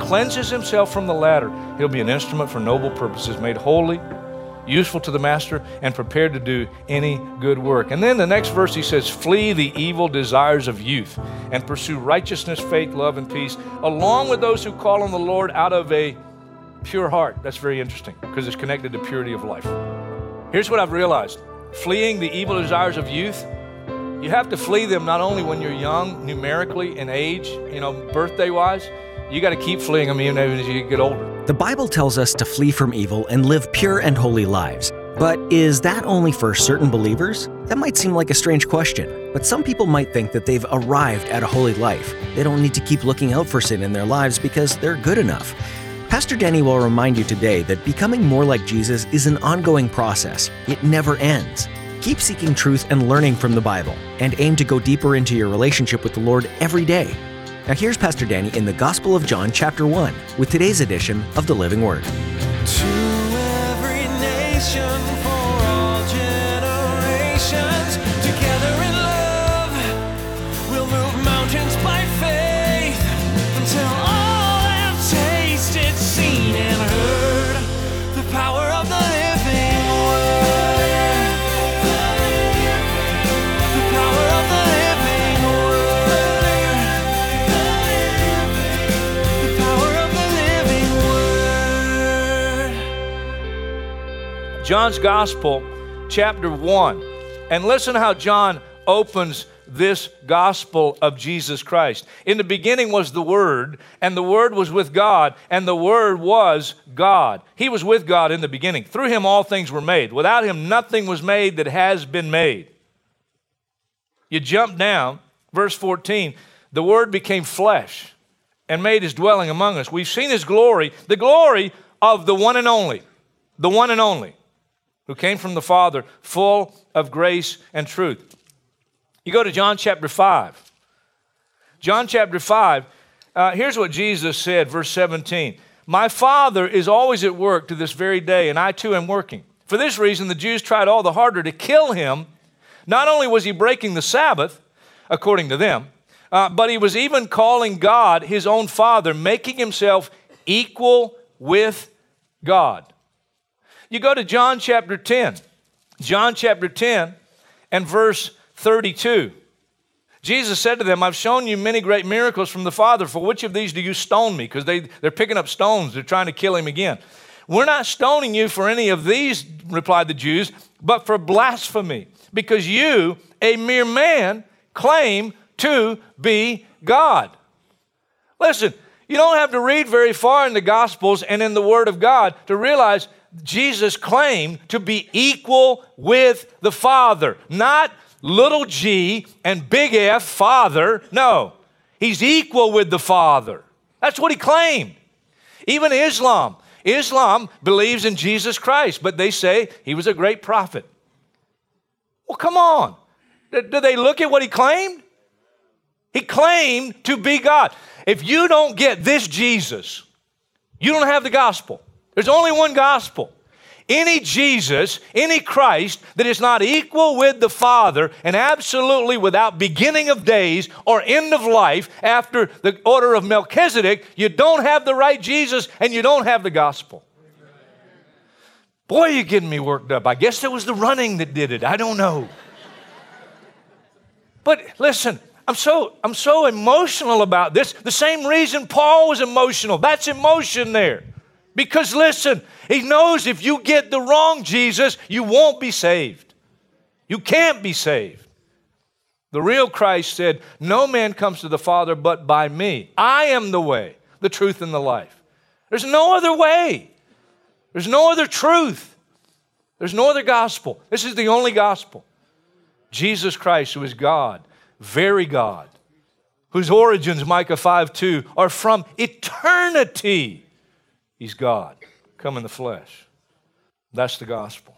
Cleanses himself from the latter, he'll be an instrument for noble purposes, made holy, useful to the master, and prepared to do any good work. And then the next verse he says, Flee the evil desires of youth and pursue righteousness, faith, love, and peace, along with those who call on the Lord out of a pure heart. That's very interesting because it's connected to purity of life. Here's what I've realized fleeing the evil desires of youth you have to flee them not only when you're young, numerically in age, you know, birthday wise, you got to keep fleeing them even as you get older. The Bible tells us to flee from evil and live pure and holy lives. But is that only for certain believers? That might seem like a strange question, but some people might think that they've arrived at a holy life. They don't need to keep looking out for sin in their lives because they're good enough. Pastor Danny will remind you today that becoming more like Jesus is an ongoing process, it never ends. Keep seeking truth and learning from the Bible, and aim to go deeper into your relationship with the Lord every day. Now, here's Pastor Danny in the Gospel of John, chapter 1, with today's edition of the Living Word. John's Gospel, chapter 1. And listen how John opens this gospel of Jesus Christ. In the beginning was the Word, and the Word was with God, and the Word was God. He was with God in the beginning. Through him all things were made. Without him nothing was made that has been made. You jump down, verse 14, the Word became flesh and made his dwelling among us. We've seen his glory, the glory of the one and only, the one and only, who came from the Father, full of grace and truth. You go to John chapter 5. John chapter 5, uh, here's what Jesus said, verse 17 My Father is always at work to this very day, and I too am working. For this reason, the Jews tried all the harder to kill him. Not only was he breaking the Sabbath, according to them, uh, but he was even calling God his own Father, making himself equal with God. You go to John chapter 10. John chapter 10 and verse 32. Jesus said to them, I've shown you many great miracles from the Father. For which of these do you stone me? Because they, they're picking up stones. They're trying to kill him again. We're not stoning you for any of these, replied the Jews, but for blasphemy. Because you, a mere man, claim to be God. Listen, you don't have to read very far in the Gospels and in the Word of God to realize Jesus claimed to be equal with the Father, not little g and big F, Father. No, he's equal with the Father. That's what he claimed. Even Islam. Islam believes in Jesus Christ, but they say he was a great prophet. Well, come on. Do they look at what he claimed? He claimed to be God. If you don't get this Jesus, you don't have the gospel. There's only one gospel. Any Jesus, any Christ that is not equal with the Father and absolutely without beginning of days or end of life after the order of Melchizedek, you don't have the right Jesus and you don't have the gospel. Boy, you're getting me worked up. I guess it was the running that did it. I don't know. But listen, I'm so, I'm so emotional about this. The same reason Paul was emotional. That's emotion there. Because listen, he knows if you get the wrong Jesus, you won't be saved. You can't be saved. The real Christ said, No man comes to the Father but by me. I am the way, the truth, and the life. There's no other way. There's no other truth. There's no other gospel. This is the only gospel. Jesus Christ, who is God, very God, whose origins, Micah 5 2, are from eternity. He's God, come in the flesh. That's the gospel.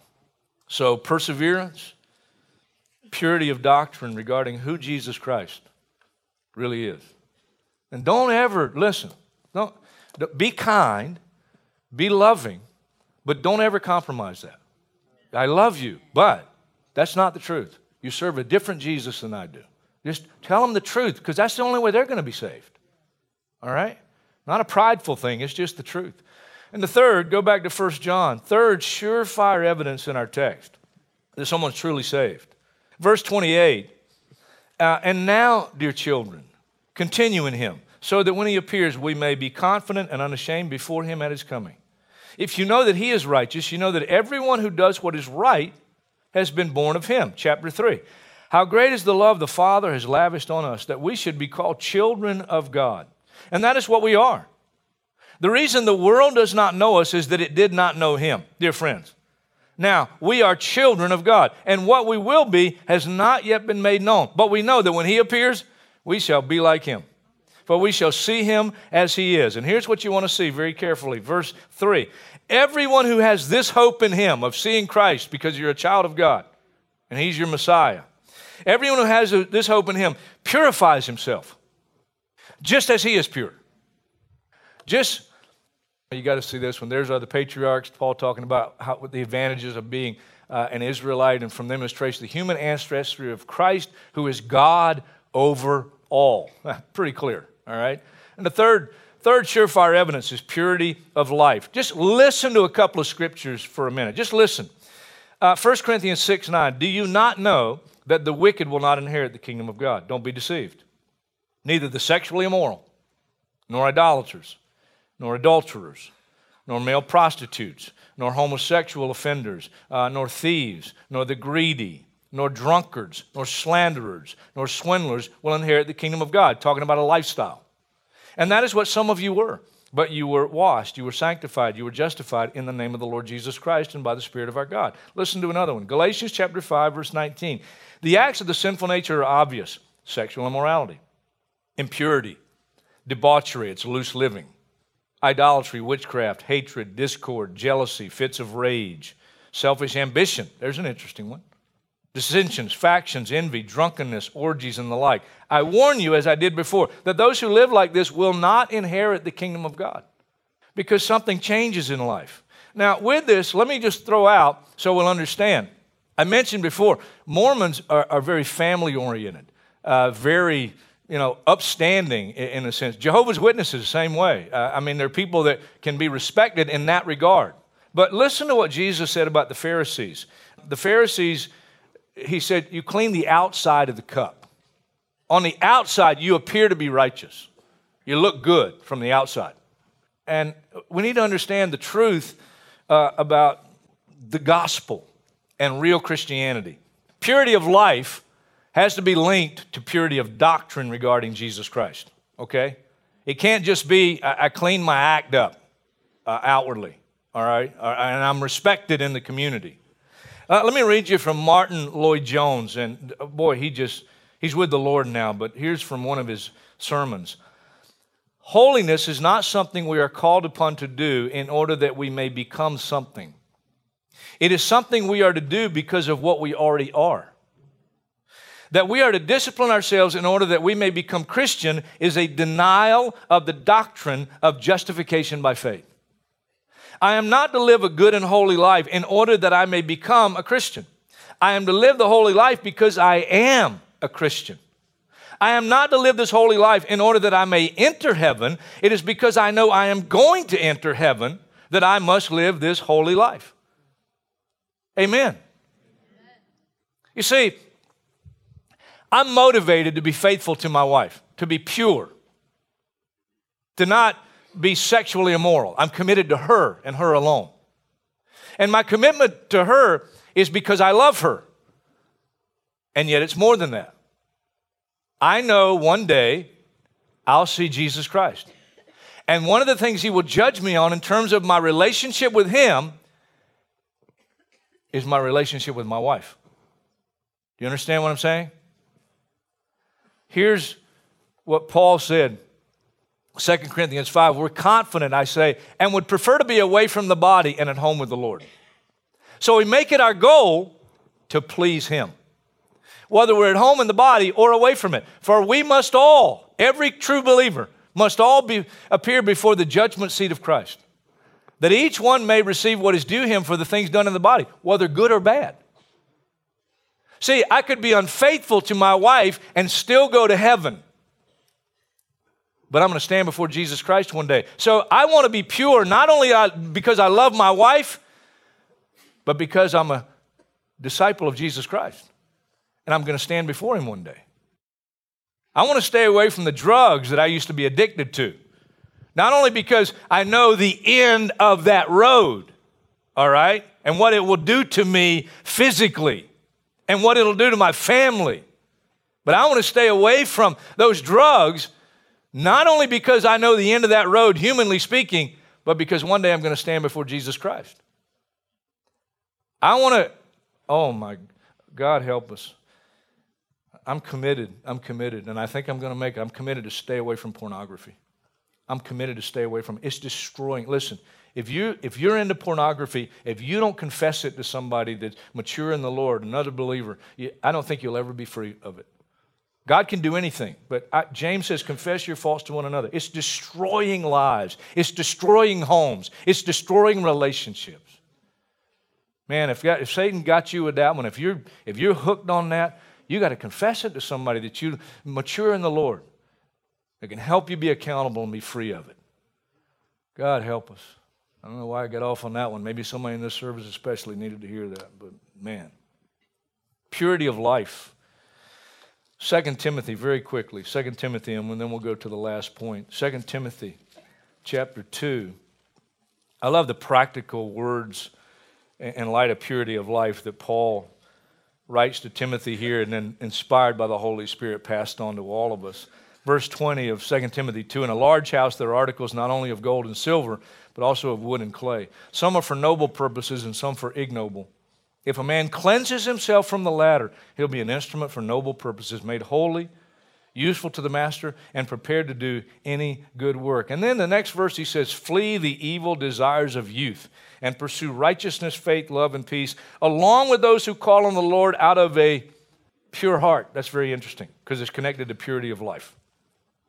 So, perseverance, purity of doctrine regarding who Jesus Christ really is. And don't ever, listen, don't, be kind, be loving, but don't ever compromise that. I love you, but that's not the truth. You serve a different Jesus than I do. Just tell them the truth because that's the only way they're going to be saved. All right? Not a prideful thing, it's just the truth. And the third, go back to 1 John. Third, surefire evidence in our text that someone's truly saved. Verse 28 uh, And now, dear children, continue in him, so that when he appears, we may be confident and unashamed before him at his coming. If you know that he is righteous, you know that everyone who does what is right has been born of him. Chapter 3. How great is the love the Father has lavished on us that we should be called children of God. And that is what we are. The reason the world does not know us is that it did not know him, dear friends. Now, we are children of God, and what we will be has not yet been made known. But we know that when he appears, we shall be like him. For we shall see him as he is. And here's what you want to see very carefully. Verse 3 Everyone who has this hope in him of seeing Christ because you're a child of God and he's your Messiah, everyone who has this hope in him purifies himself just as he is pure. Just, you got to see this one. There's other patriarchs, Paul talking about how, the advantages of being uh, an Israelite, and from them is traced the human ancestry of Christ, who is God over all. Pretty clear, all right? And the third, third surefire evidence is purity of life. Just listen to a couple of scriptures for a minute. Just listen. Uh, 1 Corinthians 6 9. Do you not know that the wicked will not inherit the kingdom of God? Don't be deceived neither the sexually immoral, nor idolaters, nor adulterers, nor male prostitutes, nor homosexual offenders, uh, nor thieves, nor the greedy, nor drunkards, nor slanderers, nor swindlers will inherit the kingdom of God. Talking about a lifestyle. And that is what some of you were. But you were washed, you were sanctified, you were justified in the name of the Lord Jesus Christ and by the Spirit of our God. Listen to another one Galatians chapter 5, verse 19. The acts of the sinful nature are obvious sexual immorality impurity, debauchery, it's loose living, idolatry, witchcraft, hatred, discord, jealousy, fits of rage, selfish ambition. There's an interesting one. Dissensions, factions, envy, drunkenness, orgies, and the like. I warn you, as I did before, that those who live like this will not inherit the kingdom of God because something changes in life. Now, with this, let me just throw out so we'll understand. I mentioned before, Mormons are, are very family oriented, uh, very you know, upstanding in a sense. Jehovah's Witnesses, same way. Uh, I mean, they're people that can be respected in that regard. But listen to what Jesus said about the Pharisees. The Pharisees, he said, you clean the outside of the cup. On the outside, you appear to be righteous. You look good from the outside. And we need to understand the truth uh, about the gospel and real Christianity. Purity of life has to be linked to purity of doctrine regarding Jesus Christ, okay? It can't just be, I, clean my act up uh, outwardly, all right? Uh, and I'm respected in the community. Uh, let me read you from Martyn Lloyd-Jones. And uh, boy, he just, he's with the Lord now, but here's from one of his sermons. Holiness is not something we are called upon to do in order that we may become something. It is something we are to do because of what we already are. That we are to discipline ourselves in order that we may become Christian is a denial of the doctrine of justification by faith. I am not to live a good and holy life in order that I may become a Christian. I am to live the holy life because I am a Christian. I am not to live this holy life in order that I may enter heaven. It is because I know I am going to enter heaven that I must live this holy life. Amen. You see, I'm motivated to be faithful to my wife, to be pure, to not be sexually immoral. I'm committed to her and her alone. And my commitment to her is because I love her. And yet it's more than that. I know one day I'll see Jesus Christ. And one of the things he will judge me on in terms of my relationship with him is my relationship with my wife. Do you understand what I'm saying? Here's what Paul said 2 Corinthians 5, we're confident, I say, and would prefer to be away from the body and at home with the Lord. So we make it our goal to please Him, whether we're at home in the body or away from it. For we must all, every true believer, must all be, appear before the judgment seat of Christ, that each one may receive what is due him for the things done in the body, whether good or bad. See, I could be unfaithful to my wife and still go to heaven but I'm going to stand before Jesus Christ one day. So I want to be pure, not only because I love my wife, but because I'm a disciple of Jesus Christ. And I'm going to stand before him one day. I want to stay away from the drugs that I used to be addicted to. Not only because I know the end of that road, all right, and what it will do to me physically and what it'll do to my family, but I want to stay away from those drugs not only because I know the end of that road, humanly speaking, but because one day I'm going to stand before Jesus Christ. I want to, oh my, God help us. I'm committed. I'm committed. And I think I'm going to make it. I'm committed to stay away from pornography. I'm committed to stay away from it. It's destroying. Listen, if, you, if you're into pornography, if you don't confess it to somebody that's mature in the Lord, another believer, you, I don't think you'll ever be free of it. God can do anything, but I, James says, confess your faults to one another. It's destroying lives, it's destroying homes, it's destroying relationships. Man, if, if Satan got you with that one, if you're, if you're hooked on that, you got to confess it to somebody that you mature in the Lord that can help you be accountable and be free of it. God help us. I don't know why I got off on that one. Maybe somebody in this service especially needed to hear that, but man. Purity of life. 2 Timothy, very quickly. 2 Timothy, and then we'll go to the last point. 2 Timothy chapter 2. I love the practical words in light of purity of life that Paul writes to Timothy here and then inspired by the Holy Spirit passed on to all of us. Verse 20 of 2 Timothy 2 In a large house there are articles not only of gold and silver, but also of wood and clay. Some are for noble purposes and some for ignoble. If a man cleanses himself from the latter, he'll be an instrument for noble purposes, made holy, useful to the master, and prepared to do any good work. And then the next verse he says, Flee the evil desires of youth and pursue righteousness, faith, love, and peace, along with those who call on the Lord out of a pure heart. That's very interesting because it's connected to purity of life.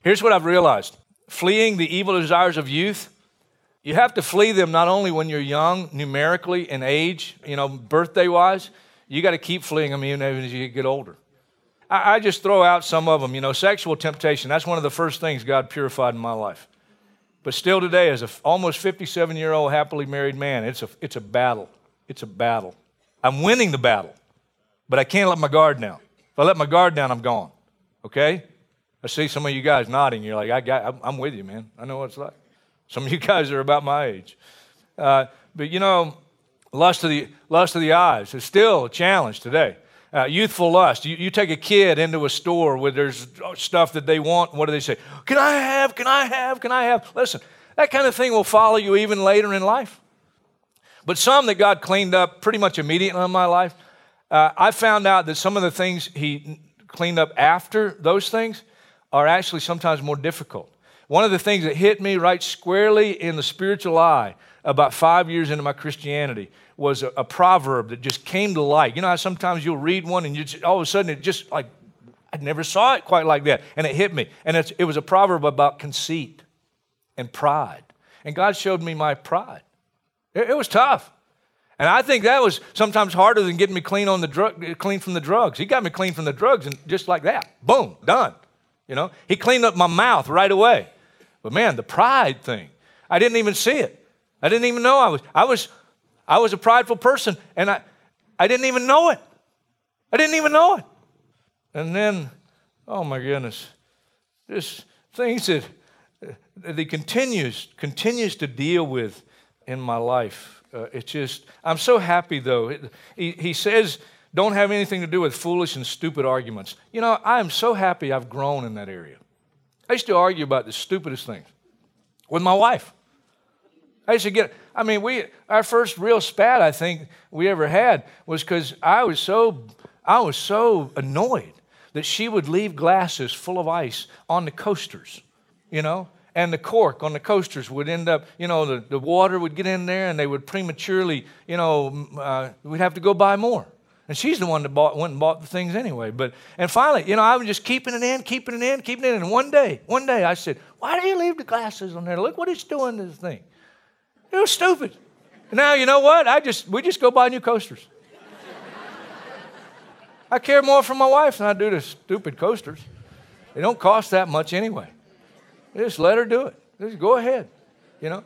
Here's what I've realized fleeing the evil desires of youth you have to flee them not only when you're young, numerically, in age, you know, birthday wise, you got to keep fleeing them even as you get older. I, I just throw out some of them. You know, sexual temptation, that's one of the first things God purified in my life. But still today, as an almost 57 year old happily married man, it's a, it's a battle. It's a battle. I'm winning the battle, but I can't let my guard down. If I let my guard down, I'm gone. Okay? I see some of you guys nodding. You're like, I got, I'm with you, man. I know what it's like. Some of you guys are about my age. Uh, but you know, lust of the, lust of the eyes is still a challenge today. Uh, youthful lust. You, you take a kid into a store where there's stuff that they want. What do they say? Can I have? Can I have? Can I have? Listen, that kind of thing will follow you even later in life. But some that God cleaned up pretty much immediately in my life, uh, I found out that some of the things He cleaned up after those things are actually sometimes more difficult. One of the things that hit me right squarely in the spiritual eye about five years into my Christianity was a, a proverb that just came to light. You know how sometimes you'll read one and you just, all of a sudden it just like, I never saw it quite like that. And it hit me. And it was a proverb about conceit and pride. And God showed me my pride. It, it was tough. And I think that was sometimes harder than getting me clean on the drug, clean from the drugs. He got me clean from the drugs, and just like that, boom, done. You know, he cleaned up my mouth right away. But man, the pride thing, I didn't even see it. I didn't even know I was. I was, I was a prideful person, and I, I didn't even know it. I didn't even know it. And then, oh my goodness, just things that, that he continues continues to deal with in my life. Uh, it's just, I'm so happy though. He, he says, don't have anything to do with foolish and stupid arguments. You know, I am so happy I've grown in that area. I used to argue about the stupidest things with my wife. I used to get, I mean, we, our first real spat I think we ever had was because I was so, I was so annoyed that she would leave glasses full of ice on the coasters, you know? and the cork on the coasters would end up, you know, the, the water would get in there and they would prematurely, you know, uh, we'd have to go buy more. And she's the one that bought, went and bought the things anyway. But and finally, you know, I was just keeping it in, keeping it in, keeping it in. And one day, one day, I said, "Why do you leave the glasses on there? Look what it's doing to the thing. It was stupid." Now you know what? I just we just go buy new coasters. I care more for my wife than I do the stupid coasters. They don't cost that much anyway. Just let her do it. Just go ahead. You know,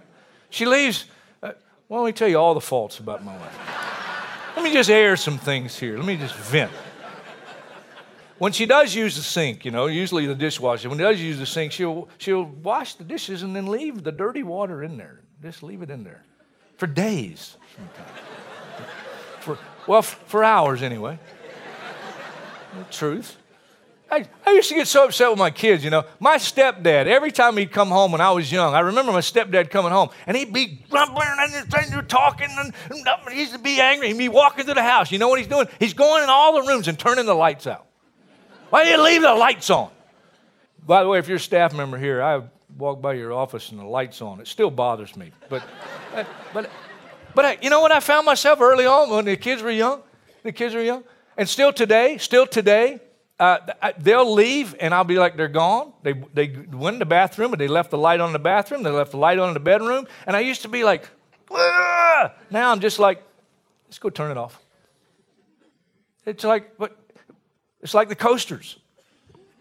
she leaves. Uh, well, let me tell you all the faults about my wife. Let me just air some things here. Let me just vent. When she does use the sink, you know, usually the dishwasher, when she does use the sink, she'll, she'll wash the dishes and then leave the dirty water in there. Just leave it in there for days sometimes. for, well, for hours anyway. The truth. I, I used to get so upset with my kids, you know. My stepdad, every time he'd come home when I was young, I remember my stepdad coming home and he'd be grumbling and talking and, and he used to be angry. He'd be walking through the house. You know what he's doing? He's going in all the rooms and turning the lights out. Why do you leave the lights on? By the way, if you're a staff member here, I walk by your office and the lights on. It still bothers me. But, but, but I, you know what? I found myself early on when the kids were young. The kids were young. And still today, still today, uh, they'll leave and I'll be like, they're gone. They, they went in the bathroom and they left the light on in the bathroom. They left the light on in the bedroom. And I used to be like, now I'm just like, let's go turn it off. It's like, but it's like the coasters.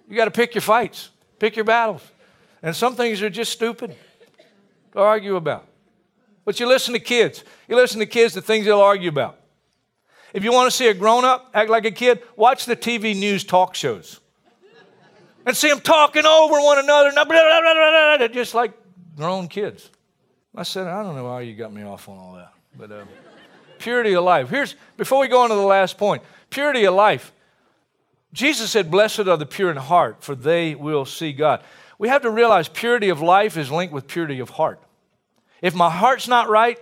You got to pick your fights, pick your battles. And some things are just stupid to argue about. But you listen to kids. You listen to kids, the things they'll argue about. If you want to see a grown up act like a kid, watch the TV news talk shows and see them talking over one another, just like grown kids. I said, I don't know how you got me off on all that, but uh, purity of life. Here's before we go on to the last point purity of life. Jesus said, Blessed are the pure in heart, for they will see God. We have to realize purity of life is linked with purity of heart. If my heart's not right,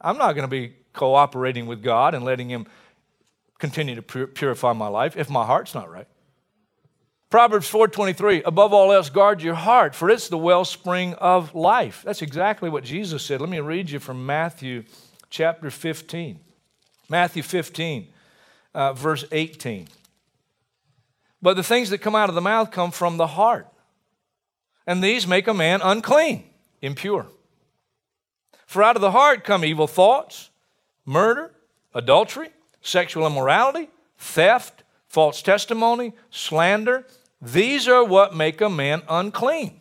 I'm not going to be cooperating with God and letting Him continue to purify my life if my heart's not right. Proverbs 4:23 Above all else guard your heart for it's the wellspring of life. That's exactly what Jesus said. Let me read you from Matthew chapter 15. Matthew 15 uh, verse 18. But the things that come out of the mouth come from the heart. And these make a man unclean, impure. For out of the heart come evil thoughts, murder, adultery, sexual immorality, theft, false testimony, slander. These are what make a man unclean.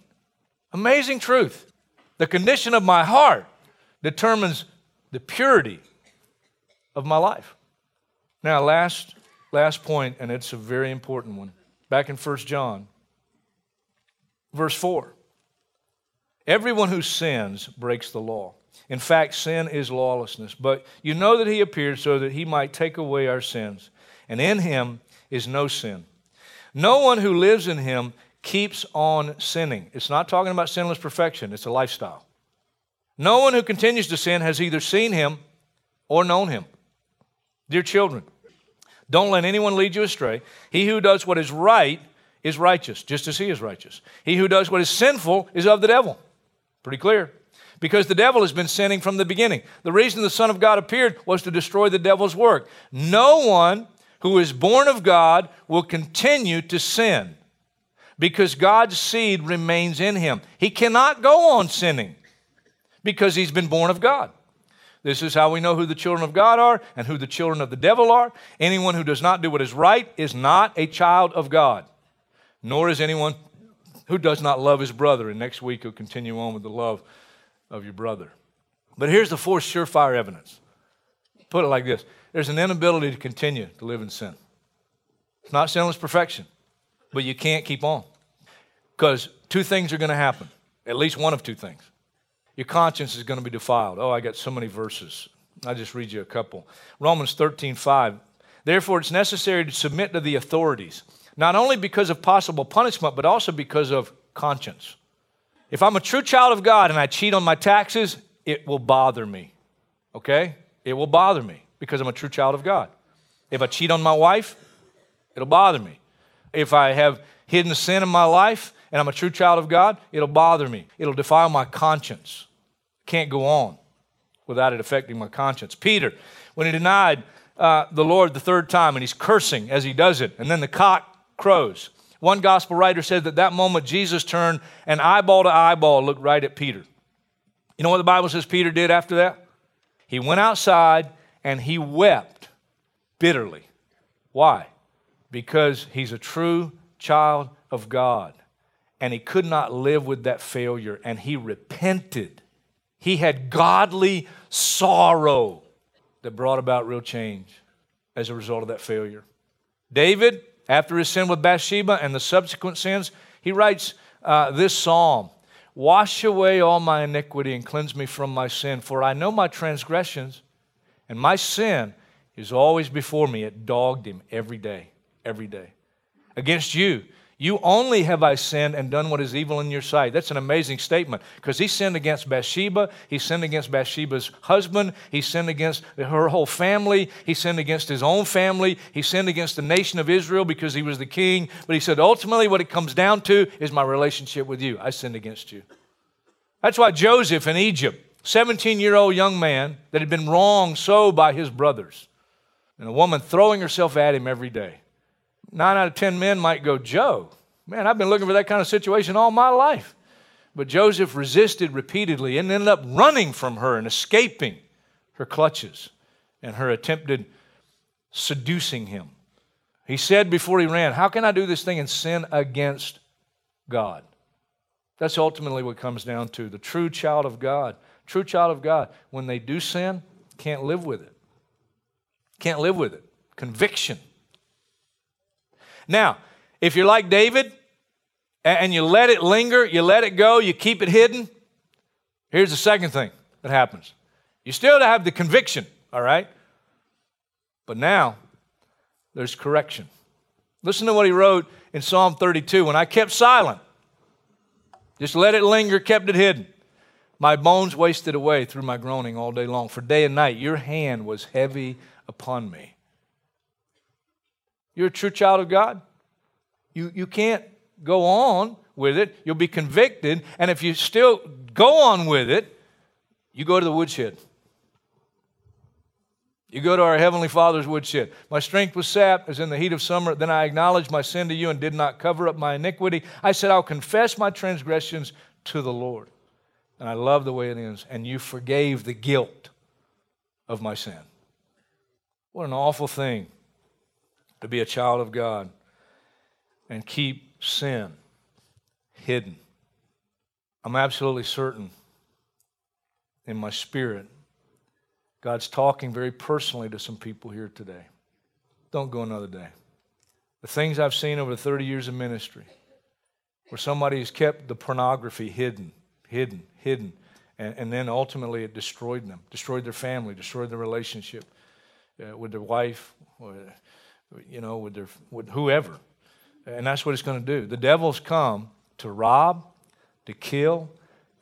Amazing truth. The condition of my heart determines the purity of my life. Now, last, last point, and it's a very important one. Back in 1 John, verse 4. Everyone who sins breaks the law. In fact, sin is lawlessness. But you know that he appeared so that he might take away our sins. And in him is no sin. No one who lives in him keeps on sinning. It's not talking about sinless perfection, it's a lifestyle. No one who continues to sin has either seen him or known him. Dear children, don't let anyone lead you astray. He who does what is right is righteous, just as he is righteous. He who does what is sinful is of the devil. Pretty clear because the devil has been sinning from the beginning. The reason the Son of God appeared was to destroy the devil's work. No one who is born of God will continue to sin because God's seed remains in him. He cannot go on sinning because he's been born of God. This is how we know who the children of God are and who the children of the devil are. Anyone who does not do what is right is not a child of God, nor is anyone who does not love his brother. And next week, he'll continue on with the love of your brother. But here's the fourth surefire evidence. Put it like this there's an inability to continue to live in sin. It's not sinless perfection, but you can't keep on. Because two things are going to happen, at least one of two things. Your conscience is going to be defiled. Oh, I got so many verses. I'll just read you a couple. Romans 13, 5. Therefore, it's necessary to submit to the authorities, not only because of possible punishment, but also because of conscience. If I'm a true child of God and I cheat on my taxes, it will bother me. Okay? It will bother me because I'm a true child of God. If I cheat on my wife, it'll bother me. If I have hidden sin in my life and I'm a true child of God, it'll bother me. It'll defile my conscience. Can't go on without it affecting my conscience. Peter, when he denied uh, the Lord the third time, and he's cursing as he does it, and then the cock crows. One gospel writer said that that moment Jesus turned and eyeball to eyeball looked right at Peter. You know what the Bible says Peter did after that? He went outside and he wept bitterly. Why? Because he's a true child of God and he could not live with that failure and he repented. He had godly sorrow that brought about real change as a result of that failure. David, after his sin with Bathsheba and the subsequent sins, he writes uh, this psalm Wash away all my iniquity and cleanse me from my sin, for I know my transgressions, and my sin is always before me. It dogged him every day, every day. Against you, you only have I sinned and done what is evil in your sight. That's an amazing statement because he sinned against Bathsheba. He sinned against Bathsheba's husband. He sinned against her whole family. He sinned against his own family. He sinned against the nation of Israel because he was the king. But he said, ultimately, what it comes down to is my relationship with you. I sinned against you. That's why Joseph in Egypt, 17 year old young man that had been wronged so by his brothers, and a woman throwing herself at him every day nine out of 10 men might go, Joe, man, I've been looking for that kind of situation all my life. But Joseph resisted repeatedly and ended up running from her and escaping her clutches and her attempted seducing him. He said before he ran, How can I do this thing and sin against God? That's ultimately what comes down to. The true child of God, true child of God, when they do sin, can't live with it. Can't live with it. Conviction. Now, if you're like David and you let it linger, you let it go, you keep it hidden, here's the second thing that happens. You still have the conviction, all right? But now there's correction. Listen to what he wrote in Psalm 32 when I kept silent, just let it linger, kept it hidden. My bones wasted away through my groaning all day long. For day and night, your hand was heavy upon me. You're a true child of God. You, you can't go on with it. You'll be convicted. And if you still go on with it, you go to the woodshed. You go to our Heavenly Father's woodshed. My strength was sapped as in the heat of summer. Then I acknowledged my sin to you and did not cover up my iniquity. I said, I'll confess my transgressions to the Lord. And I love the way it ends. And you forgave the guilt of my sin. What an awful thing to be a child of God and keep sin hidden. I'm absolutely certain in my spirit God's talking very personally to some people here today. Don't go another day. The things I've seen over 30 years of ministry, where somebody has kept the pornography hidden, hidden, hidden, and, and then ultimately it destroyed them, destroyed their family, destroyed their relationship uh, with their wife, you know, with, their, with whoever. And that's what it's going to do. The devil's come to rob, to kill,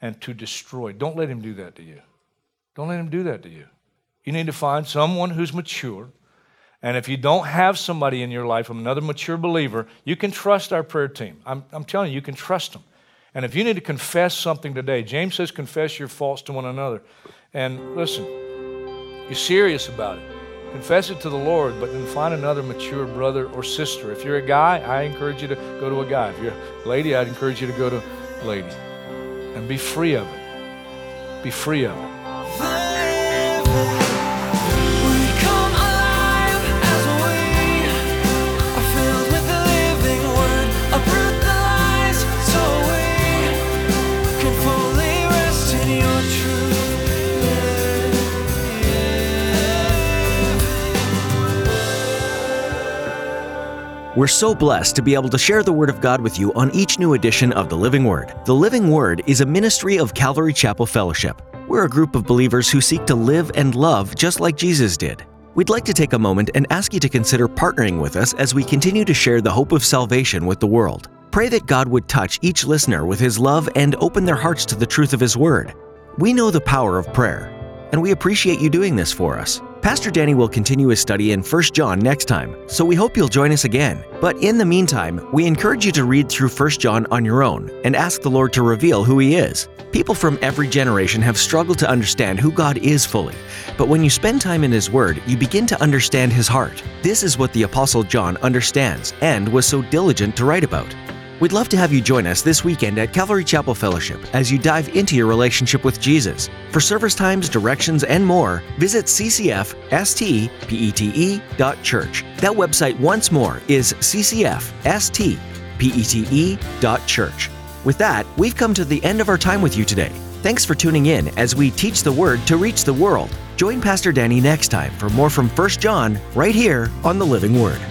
and to destroy. Don't let him do that to you. Don't let him do that to you. You need to find someone who's mature. And if you don't have somebody in your life, another mature believer, you can trust our prayer team. I'm, I'm telling you, you can trust them. And if you need to confess something today, James says, confess your faults to one another. And listen, you're serious about it confess it to the Lord, but then find another mature brother or sister. If you're a guy, I encourage you to go to a guy. If you're a lady, I'd encourage you to go to a lady. And be free of it. Be free of it. We're so blessed to be able to share the Word of God with you on each new edition of The Living Word. The Living Word is a ministry of Calvary Chapel Fellowship. We're a group of believers who seek to live and love just like Jesus did. We'd like to take a moment and ask you to consider partnering with us as we continue to share the hope of salvation with the world. Pray that God would touch each listener with His love and open their hearts to the truth of His Word. We know the power of prayer, and we appreciate you doing this for us. Pastor Danny will continue his study in 1 John next time, so we hope you'll join us again. But in the meantime, we encourage you to read through 1 John on your own and ask the Lord to reveal who He is. People from every generation have struggled to understand who God is fully, but when you spend time in His Word, you begin to understand His heart. This is what the Apostle John understands and was so diligent to write about. We'd love to have you join us this weekend at Calvary Chapel Fellowship as you dive into your relationship with Jesus. For service times, directions, and more, visit ccfstpete.church. That website once more is ccfstpete.church. With that, we've come to the end of our time with you today. Thanks for tuning in as we teach the Word to reach the world. Join Pastor Danny next time for more from 1 John right here on the Living Word.